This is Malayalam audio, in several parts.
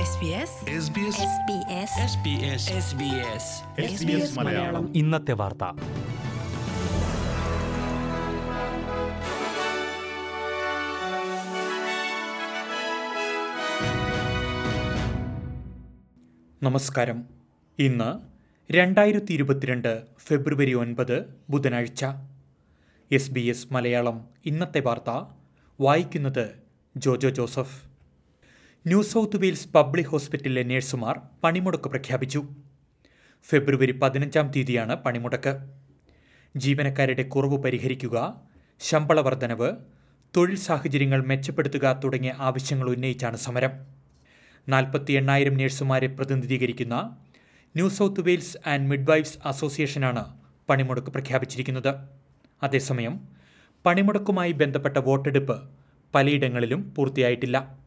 SBS SBS Malayalam. ഇന്നത്തെ വാർത്ത. നമസ്കാരം. ഇന്ന് രണ്ടായിരത്തി ഇരുപത്തിരണ്ട് ഫെബ്രുവരി ഒൻപത് ബുധനാഴ്ച. എസ് ബി എസ് മലയാളം ഇന്നത്തെ വാർത്ത. വായിക്കുന്നത് Jojo Joseph. New South Wales public ഹോസ്പിറ്റലിലെ നഴ്സുമാർ പണിമുടക്ക് പ്രഖ്യാപിച്ചു. ഫെബ്രുവരി പതിനഞ്ചാം തീയതിയാണ് പണിമുടക്ക്. ജീവനക്കാരുടെ കുറവ് പരിഹരിക്കുക ശമ്പള വർധനവ് തൊഴിൽ സാഹചര്യങ്ങൾ മെച്ചപ്പെടുത്തുക തുടങ്ങിയ ആവശ്യങ്ങൾ ഉന്നയിച്ചാണ് സമരം. നാൽപ്പത്തി എണ്ണായിരം നഴ്സുമാരെ പ്രതിനിധീകരിക്കുന്ന New South Wales and midwives അസോസിയേഷനാണ് പണിമുടക്ക് പ്രഖ്യാപിച്ചിരിക്കുന്നത്. അതേസമയം പണിമുടക്കുമായി ബന്ധപ്പെട്ട വോട്ടെടുപ്പ് പലയിടങ്ങളിലും പൂർത്തിയായിട്ടില്ല.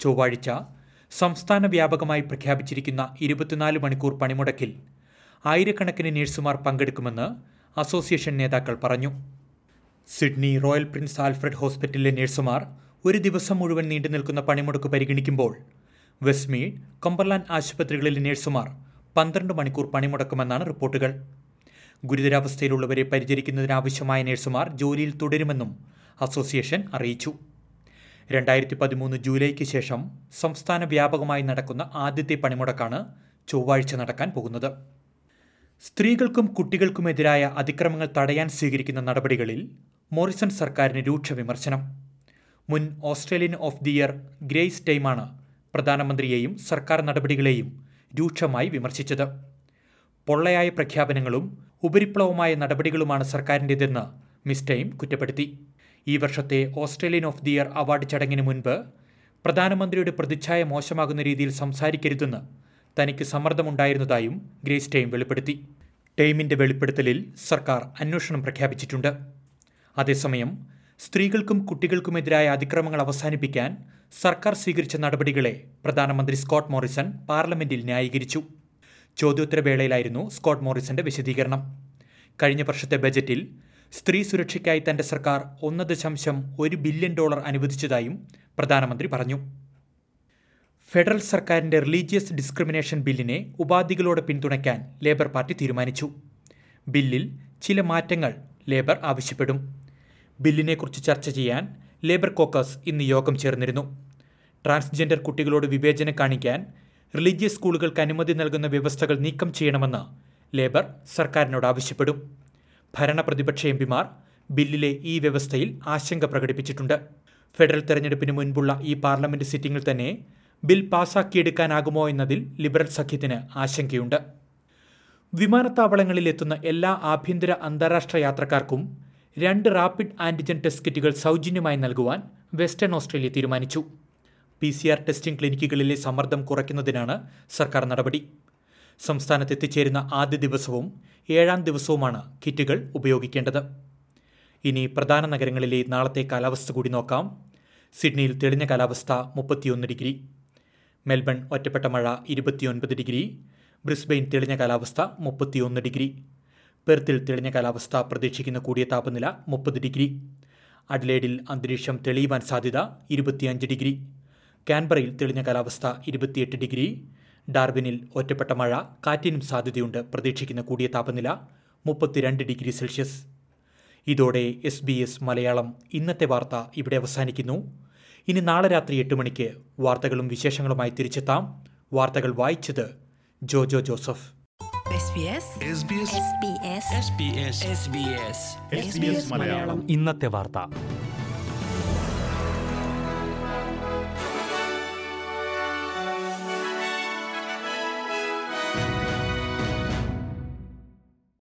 ചൊവ്വാഴ്ച സംസ്ഥാന വ്യാപകമായി പ്രഖ്യാപിച്ചിരിക്കുന്ന ഇരുപത്തിനാല് മണിക്കൂർ പണിമുടക്കിൽ ആയിരക്കണക്കിന് നഴ്സുമാർ പങ്കെടുക്കുമെന്ന് അസോസിയേഷൻ നേതാക്കൾ പറഞ്ഞു. സിഡ്നി റോയൽ പ്രിൻസ് ആൽഫ്രഡ് ഹോസ്പിറ്റലിലെ നഴ്സുമാർ ഒരു ദിവസം മുഴുവൻ നീണ്ടു നിൽക്കുന്ന പണിമുടക്ക് പരിഗണിക്കുമ്പോൾ വെസ്റ്റ്മീഡ് കൊമ്പർലാൻഡ് ആശുപത്രികളിലെ നഴ്സുമാർ പന്ത്രണ്ട് മണിക്കൂർ പണിമുടക്കുമെന്നാണ് റിപ്പോർട്ടുകൾ. ഗുരുതരാവസ്ഥയിലുള്ളവരെ പരിചരിക്കുന്നതിനാവശ്യമായ നഴ്സുമാർ ജോലിയിൽ തുടരുമെന്നും അസോസിയേഷൻ അറിയിച്ചു. രണ്ടായിരത്തി പതിമൂന്ന് ജൂലൈക്ക് ശേഷം സംസ്ഥാന വ്യാപകമായി നടക്കുന്ന ആദ്യത്തെ പണിമുടക്കാണ് ചൊവ്വാഴ്ച നടക്കാൻ പോകുന്നത്. സ്ത്രീകൾക്കും കുട്ടികൾക്കുമെതിരായ അതിക്രമങ്ങൾ തടയാൻ സ്വീകരിക്കുന്ന നടപടികളിൽ മോറിസൺ സർക്കാരിന് രൂക്ഷ വിമർശനം. മുൻ Australian of the year Grace ടൈമാണ് പ്രധാനമന്ത്രിയെയും സർക്കാർ നടപടികളെയും രൂക്ഷമായി വിമർശിച്ചത്. പൊള്ളയായ പ്രഖ്യാപനങ്ങളും ഉപരിപ്ലവമായ നടപടികളുമാണ് സർക്കാരിന്റെതെന്ന് മിസ് ടൈം കുറ്റപ്പെടുത്തി. ഈ വർഷത്തെ Australian of the year award ചടങ്ങിന് മുൻപ് പ്രധാനമന്ത്രിയുടെ പ്രതിച്ഛായ മോശമാകുന്ന രീതിയിൽ സംസാരിക്കരുതെന്ന് തനിക്ക് സമ്മർദ്ദമുണ്ടായിരുന്നതായും ഗ്രേസ് ടൈം വെളിപ്പെടുത്തി. ടൈമിന്റെ വെളിപ്പെടുത്തലിൽ സർക്കാർ അന്വേഷണം പ്രഖ്യാപിച്ചിട്ടുണ്ട്. അതേസമയം സ്ത്രീകൾക്കും കുട്ടികൾക്കുമെതിരായ അതിക്രമങ്ങൾ അവസാനിപ്പിക്കാൻ സർക്കാർ സ്വീകരിച്ച നടപടികളെ പ്രധാനമന്ത്രി സ്കോട്ട് മോറിസൺ പാർലമെന്റിൽ ന്യായീകരിച്ചു. ചോദ്യോത്തരവേളയിലായിരുന്നു സ്കോട്ട് മോറിസന്റെ വിശദീകരണം. കഴിഞ്ഞ വർഷത്തെ ബജറ്റിൽ സ്ത്രീ സുരക്ഷയ്ക്കായി തന്റെ സർക്കാർ ഒന്ന് ദശാംശം ഒരു ബില്യൺ ഡോളർ അനുവദിച്ചതായും പ്രധാനമന്ത്രി പറഞ്ഞു. ഫെഡറൽ സർക്കാരിന്റെ റിലീജിയസ് ഡിസ്ക്രിമിനേഷൻ ബില്ലിനെ ഉപാധികളോടെ പിന്തുണയ്ക്കാൻ ലേബർ പാർട്ടി തീരുമാനിച്ചു. ബില്ലിൽ ചില മാറ്റങ്ങൾ ലേബർ ആവശ്യപ്പെടും. ബില്ലിനെക്കുറിച്ച് ചർച്ച ചെയ്യാൻ ലേബർ കോക്കസ് ഇന്ന് യോഗം ചേർന്നിരുന്നു. ട്രാൻസ്ജെൻഡർ കുട്ടികളോട് വിവേചനം കാണിക്കാൻ റിലീജിയസ് സ്കൂളുകൾക്ക് അനുമതി നൽകുന്ന വ്യവസ്ഥകൾ നീക്കം ചെയ്യണമെന്ന് ലേബർ സർക്കാരിനോട് ആവശ്യപ്പെടും. ഭരണ എം എംപിമാർ ബില്ലിലെ ഈ വ്യവസ്ഥയിൽ ആശങ്ക പ്രകടിപ്പിച്ചിട്ടുണ്ട്. ഫെഡറൽ തെരഞ്ഞെടുപ്പിന് മുൻപുള്ള ഈ പാർലമെന്റ് സിറ്റിംഗിൽ തന്നെ ബിൽ പാസാക്കിയെടുക്കാനാകുമോ എന്നതിൽ ലിബറൽ സഖ്യത്തിന് ആശങ്കയുണ്ട്. വിമാനത്താവളങ്ങളിൽ എത്തുന്ന എല്ലാ ആഭ്യന്തര അന്താരാഷ്ട്ര യാത്രക്കാർക്കും രണ്ട് റാപ്പിഡ് ആന്റിജൻ ടെസ്റ്റ് കിറ്റുകൾ സൗജന്യമായി നൽകുവാൻ വെസ്റ്റേൺ ഓസ്ട്രേലിയ തീരുമാനിച്ചു. പി സി ആർ ടെസ്റ്റിംഗ് ക്ലിനിക്കുകളിലെ സമ്മർദ്ദം കുറയ്ക്കുന്നതിനാണ് സർക്കാർ നടപടി. സംസ്ഥാനത്ത് എത്തിച്ചേരുന്ന ആദ്യ ദിവസവും ഏഴാം ദിവസവുമാണ് കിറ്റുകൾ ഉപയോഗിക്കേണ്ടത്. ഇനി പ്രധാന നഗരങ്ങളിലെ നാളത്തെ കാലാവസ്ഥ കൂടി നോക്കാം. സിഡ്നിയിൽ തെളിഞ്ഞ കാലാവസ്ഥ മുപ്പത്തിയൊന്ന് ഡിഗ്രി. മെൽബൺ ഒറ്റപ്പെട്ട മഴ ഇരുപത്തിയൊൻപത് ഡിഗ്രി. ബ്രിസ്ബെയിൻ തെളിഞ്ഞ കാലാവസ്ഥ മുപ്പത്തിയൊന്ന് ഡിഗ്രി. പെർത്തിൽ തെളിഞ്ഞ കാലാവസ്ഥ പ്രതീക്ഷിക്കുന്ന കൂടിയ താപനില മുപ്പത് ഡിഗ്രി. അഡ്ലേഡിൽ അന്തരീക്ഷം തെളിയുവാൻ സാധ്യത ഇരുപത്തിയഞ്ച് ഡിഗ്രി. കാൻബറയിൽ തെളിഞ്ഞ കാലാവസ്ഥ ഇരുപത്തിയെട്ട് ഡിഗ്രി. ഡാർബിനിൽ ഒറ്റപ്പെട്ട മഴ കാറ്റിനും സാധ്യതയുണ്ട് പ്രതീക്ഷിക്കുന്ന കൂടിയ താപനില മുപ്പത്തിരണ്ട് ഡിഗ്രി സെൽഷ്യസ്. ഇതോടെ എസ് ബി എസ് മലയാളം ഇന്നത്തെ വാർത്ത ഇവിടെ അവസാനിക്കുന്നു. ഇനി നാളെ രാത്രി എട്ട് മണിക്ക് വാർത്തകളും വിശേഷങ്ങളുമായി തിരിച്ചെത്താം. വാർത്തകൾ വായിച്ചത് Jojo Joseph. SBS SBS Malayalam. ഇന്നത്തെ വാർത്ത.